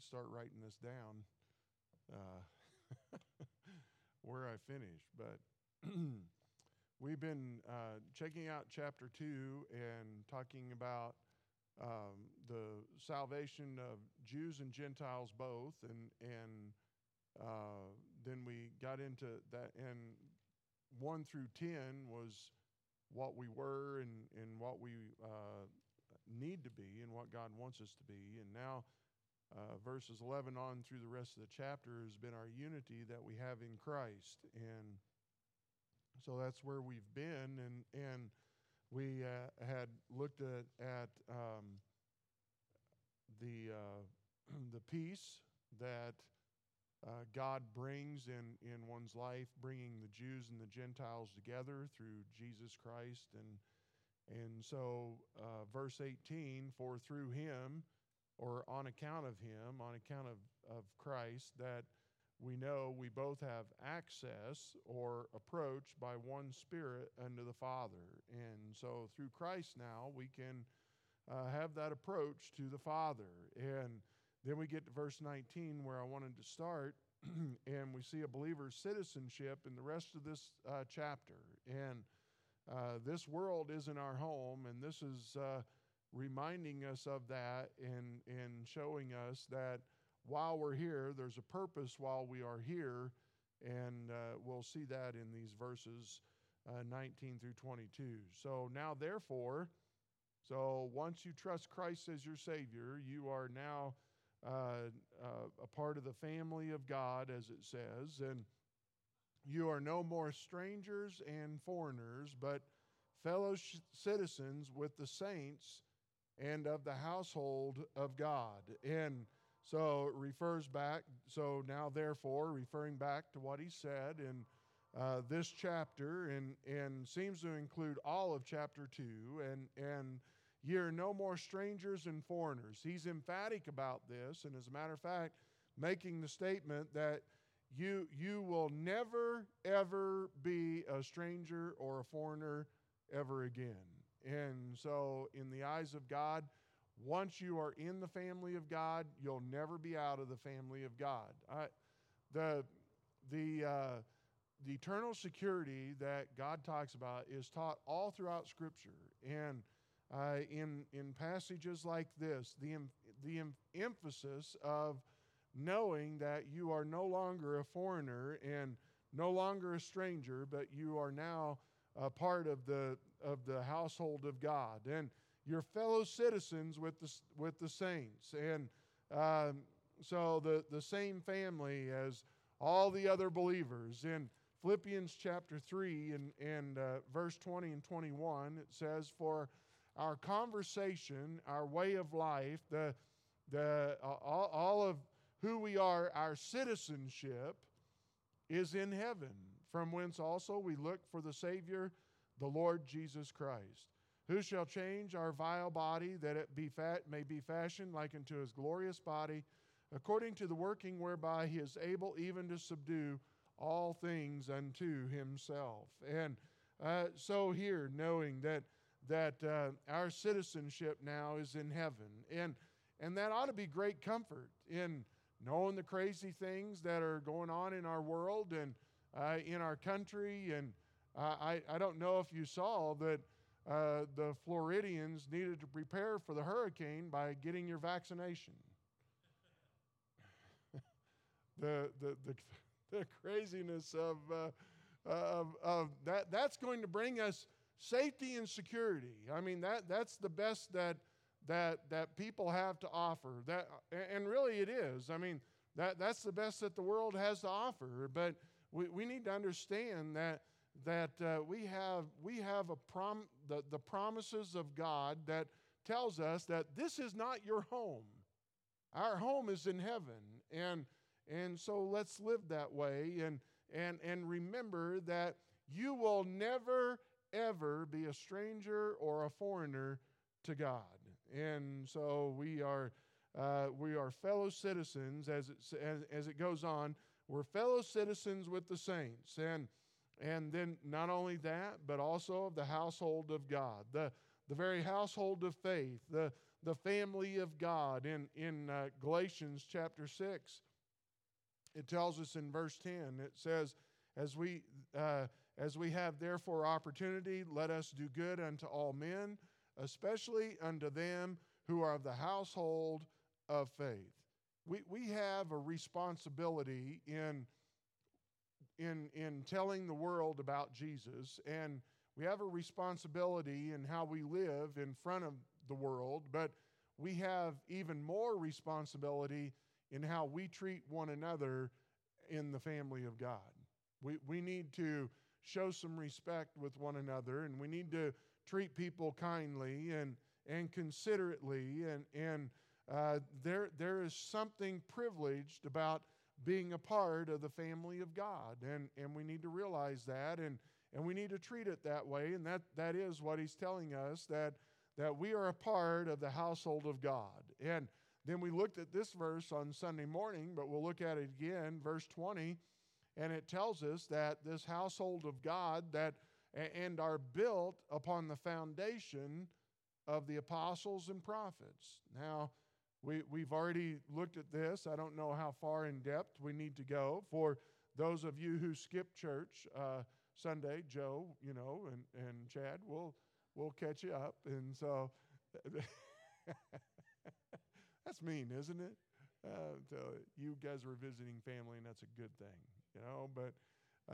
start writing this down uh, where I finish. But we've been uh, checking out chapter 2 and talking about um, the salvation of Jews and Gentiles both. And, and uh, then we got into that, and 1 through 10 was what we were and, and what we uh, need to be and what God wants us to be. And now, uh, verses 11 on through the rest of the chapter has been our unity that we have in Christ. And so that's where we've been. And, and we uh, had looked at, at um, the, uh, the peace that uh, God brings in, in one's life, bringing the Jews and the Gentiles together through Jesus Christ. And, and so, uh, verse 18, for through him, or on account of him, on account of, of Christ, that we know we both have access or approach by one Spirit unto the Father. And so, through Christ now, we can uh, have that approach to the Father. And then we get to verse 19 where I wanted to start, and we see a believer's citizenship in the rest of this uh, chapter. And uh, this world isn't our home, and this is uh, reminding us of that and, and showing us that while we're here, there's a purpose while we are here, and uh, we'll see that in these verses uh, 19 through 22. So now, therefore, so once you trust Christ as your Savior, you are now uh, uh, a part of the family of God, as it says, and you are no more strangers and foreigners, but fellow sh- citizens with the saints and of the household of God. And so it refers back, so now, therefore, referring back to what he said in uh, this chapter and, and seems to include all of chapter 2 and, and you're no more strangers and foreigners. He's emphatic about this, and as a matter of fact, making the statement that you, you will never, ever be a stranger or a foreigner ever again. And so, in the eyes of God, once you are in the family of God, you'll never be out of the family of God. I, the, the, uh, the eternal security that God talks about is taught all throughout Scripture. And uh, in, in passages like this, the, the emphasis of knowing that you are no longer a foreigner and no longer a stranger, but you are now a part of the, of the household of God. And you're fellow citizens with the, with the saints. And um, so the, the same family as all the other believers. In Philippians chapter 3 and, and uh, verse 20 and 21, it says, For our conversation, our way of life, the, the, uh, all, all of who we are, our citizenship is in heaven, from whence also we look for the Savior, the Lord Jesus Christ. Who shall change our vile body that it be fat, may be fashioned like unto his glorious body, according to the working whereby he is able even to subdue all things unto himself. And uh, so here, knowing that that uh, our citizenship now is in heaven. And, and that ought to be great comfort in knowing the crazy things that are going on in our world and uh, in our country. And I, I don't know if you saw that uh, the Floridians needed to prepare for the hurricane by getting your vaccination. the, the, the, the craziness of, uh, of, of that, that's going to bring us safety and security. I mean, that, that's the best that, that, that people have to offer. That, and really it is. I mean, that, that's the best that the world has to offer. But we, we need to understand that, that uh, we have, we have a prom, the, the promises of God that tells us that this is not your home. Our home is in heaven. And, and so let's live that way and, and, and remember that you will never ever be a stranger or a foreigner to God. And so we are, uh, we are fellow citizens, as it, as, as it goes on. We're fellow citizens with the saints. And, and then not only that, but also of the household of God, the, the very household of faith, the, the family of God. In, in uh, Galatians chapter 6, it tells us in verse 10, it says, As we, uh, as we have therefore opportunity, let us do good unto all men, especially unto them who are of the household of faith. We, we have a responsibility in, in, in telling the world about Jesus, and we have a responsibility in how we live in front of the world, but we have even more responsibility in how we treat one another in the family of God. We, we need to show some respect with one another, and we need to treat people kindly and, and considerately. And, and uh, there, there is something privileged about being a part of the family of God, and, and we need to realize that, and, and we need to treat it that way. And that, that is what he's telling us that, that we are a part of the household of God. And then we looked at this verse on Sunday morning, but we'll look at it again, verse 20, and it tells us that this household of God that and are built upon the foundation of the apostles and prophets. Now, we, we've already looked at this. I don't know how far in depth we need to go. For those of you who skip church uh, Sunday, Joe, you know, and, and Chad, we'll, we'll catch you up. And so that's mean, isn't it? Uh, so you guys were visiting family, and that's a good thing, you know. But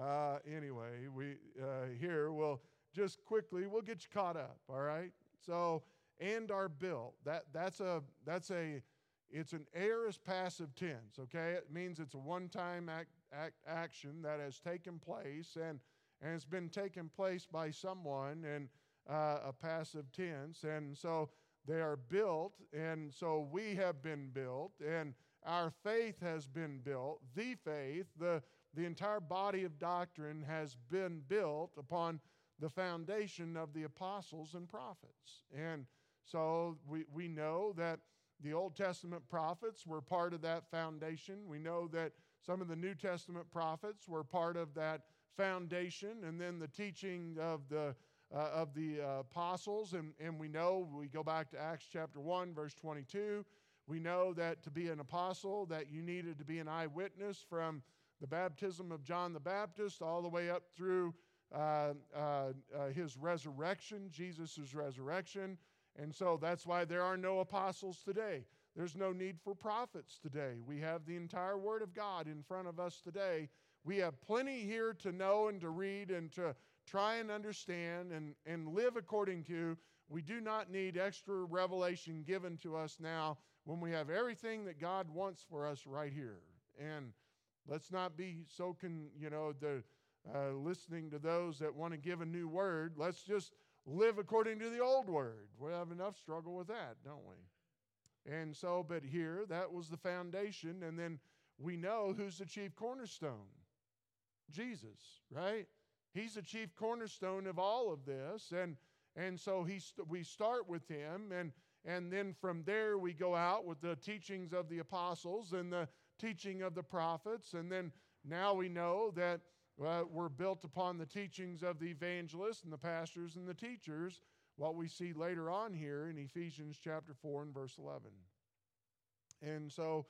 uh, anyway, we uh, here we'll just quickly we'll get you caught up. All right. So and are built. That that's a that's a it's an aorist passive tense. Okay, it means it's a one-time act, act, action that has taken place and and it's been taken place by someone and uh, a passive tense. And so they are built, and so we have been built, and our faith has been built. The faith, the the entire body of doctrine has been built upon the foundation of the apostles and prophets. And so we, we know that the Old Testament prophets were part of that foundation. We know that some of the New Testament prophets were part of that foundation, and then the teaching of the uh, of the uh, apostles. And, and we know we go back to Acts chapter 1, verse 22. We know that to be an apostle, that you needed to be an eyewitness from the baptism of John the Baptist all the way up through uh, uh, uh his resurrection, Jesus' resurrection. And so that's why there are no apostles today. There's no need for prophets today. We have the entire Word of God in front of us today. We have plenty here to know and to read and to try and understand and, and live according to. We do not need extra revelation given to us now when we have everything that God wants for us right here. And let's not be so, con, you know, the, uh, listening to those that want to give a new word. Let's just live according to the old word. We have enough struggle with that, don't we? And so, but here, that was the foundation. And then we know who's the chief cornerstone Jesus, right? He's the chief cornerstone of all of this. And, and so he st- we start with him. And, and then from there, we go out with the teachings of the apostles and the teaching of the prophets. And then now we know that uh, were built upon the teachings of the evangelists and the pastors and the teachers, what we see later on here in Ephesians chapter 4 and verse 11. And so,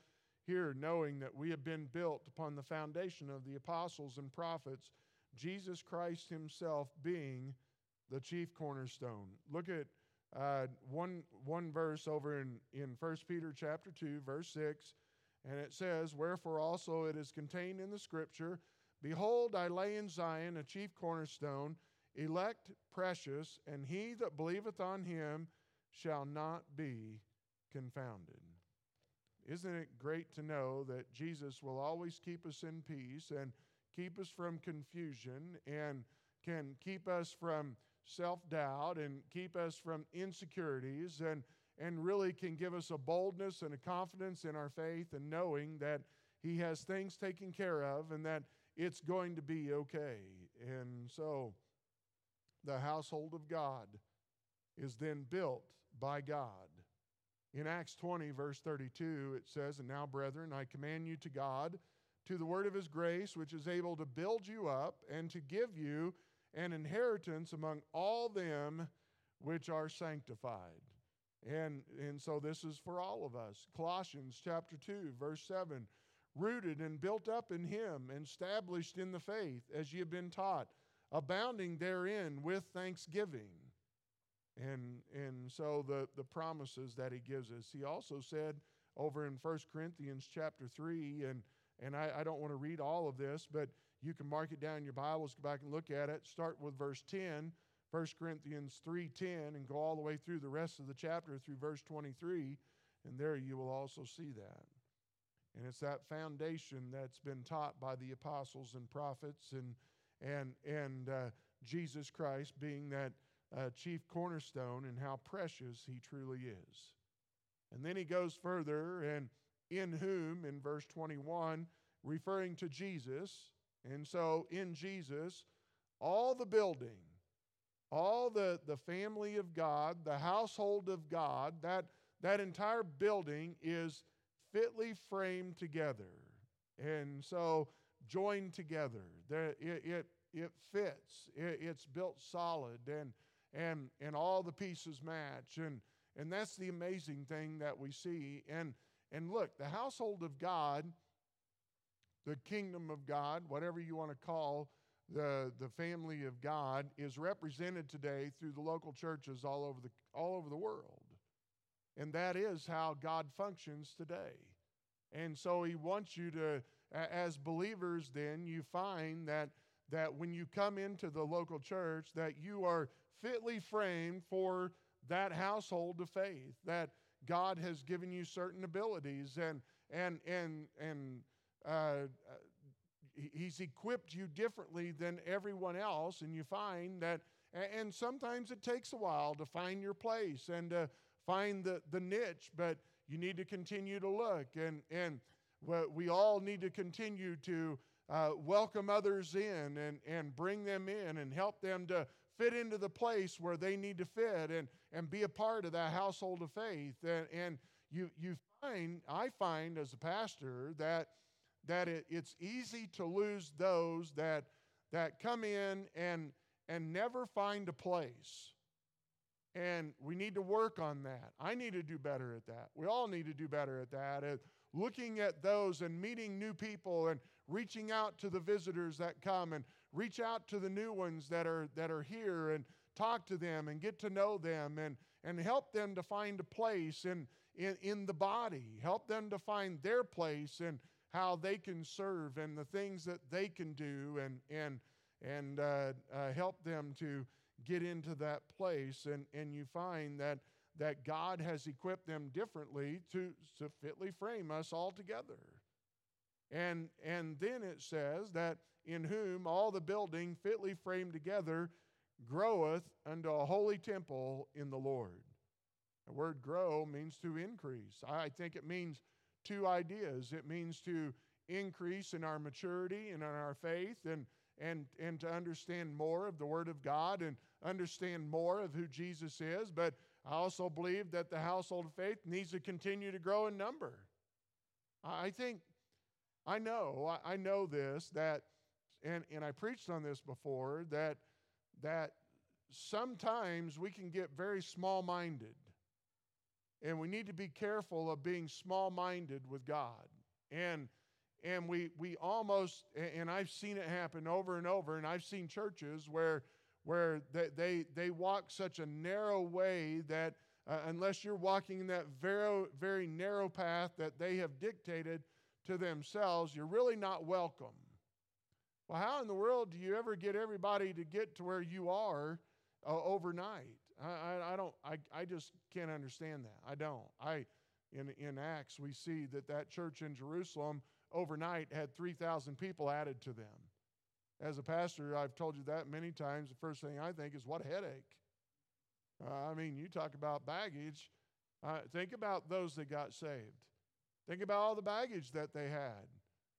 here, knowing that we have been built upon the foundation of the apostles and prophets, Jesus Christ Himself being the chief cornerstone. Look at uh, one, one verse over in, in 1 Peter chapter 2, verse 6, and it says, Wherefore also it is contained in the scripture Behold, I lay in Zion a chief cornerstone, elect, precious, and he that believeth on him shall not be confounded. Isn't it great to know that Jesus will always keep us in peace and keep us from confusion and can keep us from self doubt and keep us from insecurities and, and really can give us a boldness and a confidence in our faith and knowing that He has things taken care of and that it's going to be okay. And so the household of God is then built by God. In Acts 20, verse 32, it says, And now, brethren, I command you to God, to the word of his grace, which is able to build you up and to give you an inheritance among all them which are sanctified. And, and so this is for all of us. Colossians chapter 2, verse 7 rooted and built up in him, and established in the faith as ye have been taught, abounding therein with thanksgiving. And, and so the, the promises that he gives us. He also said over in 1 Corinthians chapter 3, and, and I, I don't want to read all of this, but you can mark it down in your Bibles, go back and look at it. Start with verse 10, 1 Corinthians 3:10, and go all the way through the rest of the chapter through verse 23, and there you will also see that. And it's that foundation that's been taught by the apostles and prophets and, and, and uh, Jesus Christ being that uh, chief cornerstone and how precious he truly is. And then he goes further, and in whom, in verse 21, referring to Jesus. And so in Jesus, all the building, all the, the family of God, the household of God, that, that entire building is fitly framed together. And so joined together. It, it, it fits. It, it's built solid and, and, and all the pieces match. And, and that's the amazing thing that we see. And, and look, the household of God, the kingdom of God, whatever you want to call the, the family of God, is represented today through the local churches all over the, all over the world. And that is how God functions today. And so he wants you to, as believers, then you find that, that when you come into the local church, that you are fitly framed for that household of faith, that God has given you certain abilities and, and, and, and uh, he's equipped you differently than everyone else and you find that and sometimes it takes a while to find your place and to find the, the niche but you need to continue to look and and we all need to continue to uh, welcome others in and, and bring them in and help them to fit into the place where they need to fit and, and be a part of that household of faith. And, and you, you find, I find as a pastor, that, that it, it's easy to lose those that, that come in and, and never find a place. And we need to work on that. I need to do better at that. We all need to do better at that. At looking at those and meeting new people and reaching out to the visitors that come and reach out to the new ones that are that are here and talk to them and get to know them and and help them to find a place in in, in the body. Help them to find their place and how they can serve and the things that they can do and and and uh, uh, help them to get into that place. And, and you find that, that God has equipped them differently to, to fitly frame us all together. And, and then it says that in whom all the building fitly framed together groweth unto a holy temple in the Lord. The word grow means to increase. I think it means two ideas. It means to increase in our maturity and in our faith and and, and to understand more of the Word of God and understand more of who Jesus is. But I also believe that the household of faith needs to continue to grow in number. I think, I know, I know this, that, and, and I preached on this before, that, that sometimes we can get very small minded. And we need to be careful of being small minded with God. And and we, we almost, and I've seen it happen over and over, and I've seen churches where, where they, they, they walk such a narrow way that uh, unless you're walking in that very, very narrow path that they have dictated to themselves, you're really not welcome. Well, how in the world do you ever get everybody to get to where you are uh, overnight? I, I, I, don't. I, I just can't understand that. I don't. I in in Acts we see that that church in Jerusalem overnight had 3,000 people added to them. As a pastor, I've told you that many times. The first thing I think is, what a headache. Uh, I mean, you talk about baggage. Uh, think about those that got saved. Think about all the baggage that they had.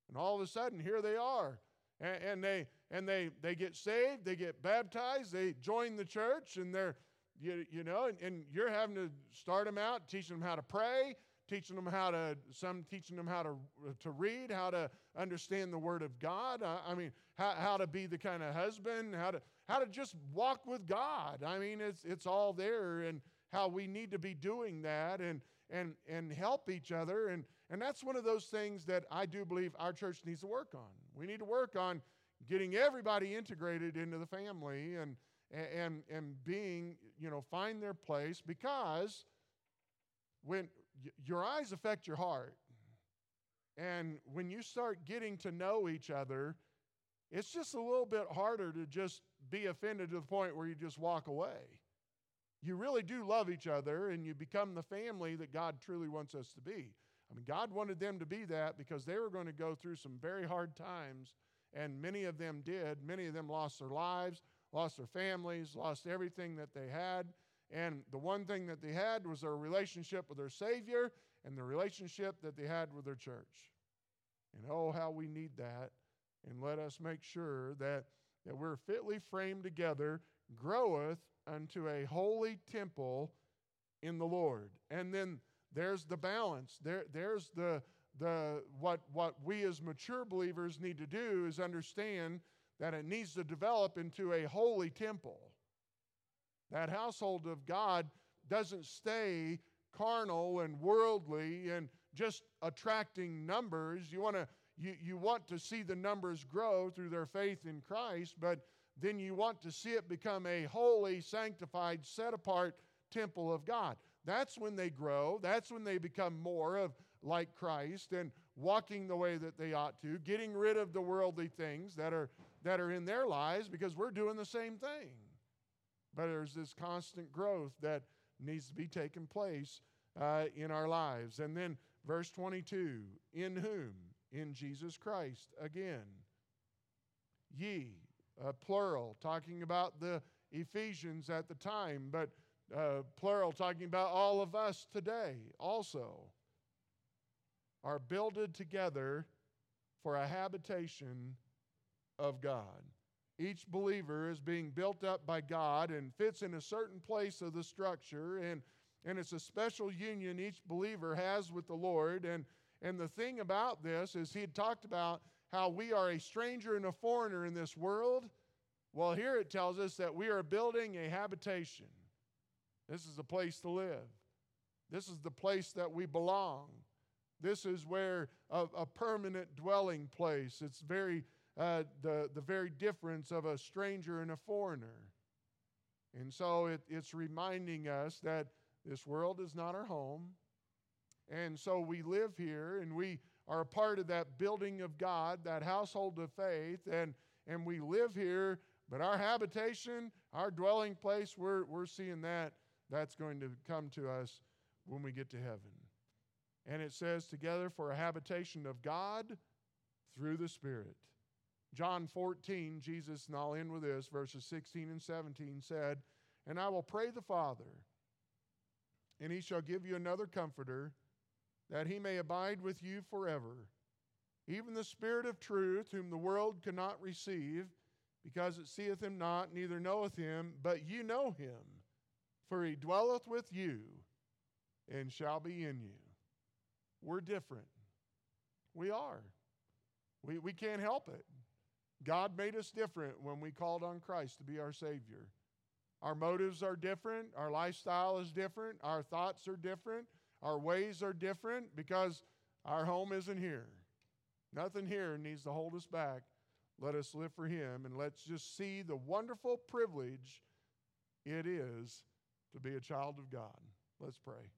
And all of a sudden, here they are. And, and, they, and they, they get saved, they get baptized, they join the church, and they're, you, you know, and, and you're having to start them out, teaching them how to pray, teaching them how to, some teaching them how to, to read, how to understand the Word of God. I, I mean, how, how to be the kind of husband, how to, how to just walk with God. I mean, it's, it's all there. And how we need to be doing that and, and, and help each other. And, and that's one of those things that I do believe our church needs to work on. We need to work on getting everybody integrated into the family and, and, and being, you know, find their place because when your eyes affect your heart. And when you start getting to know each other, it's just a little bit harder to just be offended to the point where you just walk away. You really do love each other and you become the family that God truly wants us to be. I mean, God wanted them to be that because they were going to go through some very hard times, and many of them did. Many of them lost their lives, lost their families, lost everything that they had. And the one thing that they had was their relationship with their Savior and the relationship that they had with their church. And oh, how we need that. And let us make sure that, that we're fitly framed together, groweth unto a holy temple in the Lord. And then there's the balance. There, there's the, the what, what we as mature believers need to do is understand that it needs to develop into a holy temple. That household of God doesn't stay carnal and worldly and just attracting numbers. You want to you, you want to see the numbers grow through their faith in Christ, but then you want to see it become a holy, sanctified, set apart temple of God. That's when they grow. That's when they become more of like Christ and walking the way that they ought to, getting rid of the worldly things that are that are in their lives because we're doing the same thing. But there's this constant growth that needs to be taking place uh, in our lives. And then verse 22 in whom? In Jesus Christ again. Ye, uh, plural, talking about the Ephesians at the time, but uh, plural, talking about all of us today also, are builded together for a habitation of God. Each believer is being built up by God and fits in a certain place of the structure, and, and it's a special union each believer has with the Lord. And, and the thing about this is, he had talked about how we are a stranger and a foreigner in this world. Well, here it tells us that we are building a habitation. This is a place to live, this is the place that we belong. This is where a, a permanent dwelling place. It's very uh, the, the very difference of a stranger and a foreigner. And so it, it's reminding us that this world is not our home. And so we live here and we are a part of that building of God, that household of faith, and, and we live here, but our habitation, our dwelling place, we're, we're seeing that that's going to come to us when we get to heaven. And it says, together for a habitation of God through the Spirit. John 14, Jesus, and I'll end with this, verses 16 and 17 said, And I will pray the Father, and he shall give you another comforter, that he may abide with you forever. Even the Spirit of truth, whom the world cannot receive, because it seeth him not, neither knoweth him, but you know him, for he dwelleth with you and shall be in you. We're different. We are. We, we can't help it. God made us different when we called on Christ to be our Savior. Our motives are different, our lifestyle is different, our thoughts are different, our ways are different because our home isn't here. Nothing here needs to hold us back. Let us live for Him and let's just see the wonderful privilege it is to be a child of God. Let's pray.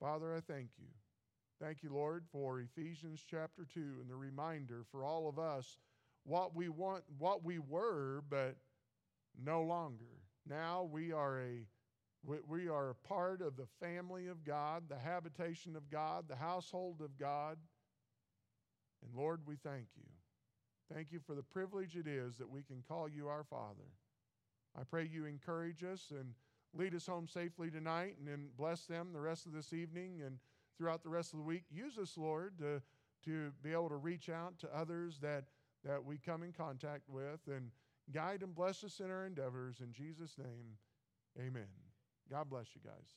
Father, I thank you. Thank you, Lord, for Ephesians chapter 2 and the reminder for all of us what we want, what we were, but no longer. Now we are a we are a part of the family of God, the habitation of God, the household of God. And Lord, we thank you. Thank you for the privilege it is that we can call you our Father. I pray you encourage us and lead us home safely tonight and then bless them the rest of this evening and throughout the rest of the week. Use us, Lord, to, to be able to reach out to others that that we come in contact with and guide and bless us in our endeavors. In Jesus' name, amen. God bless you guys.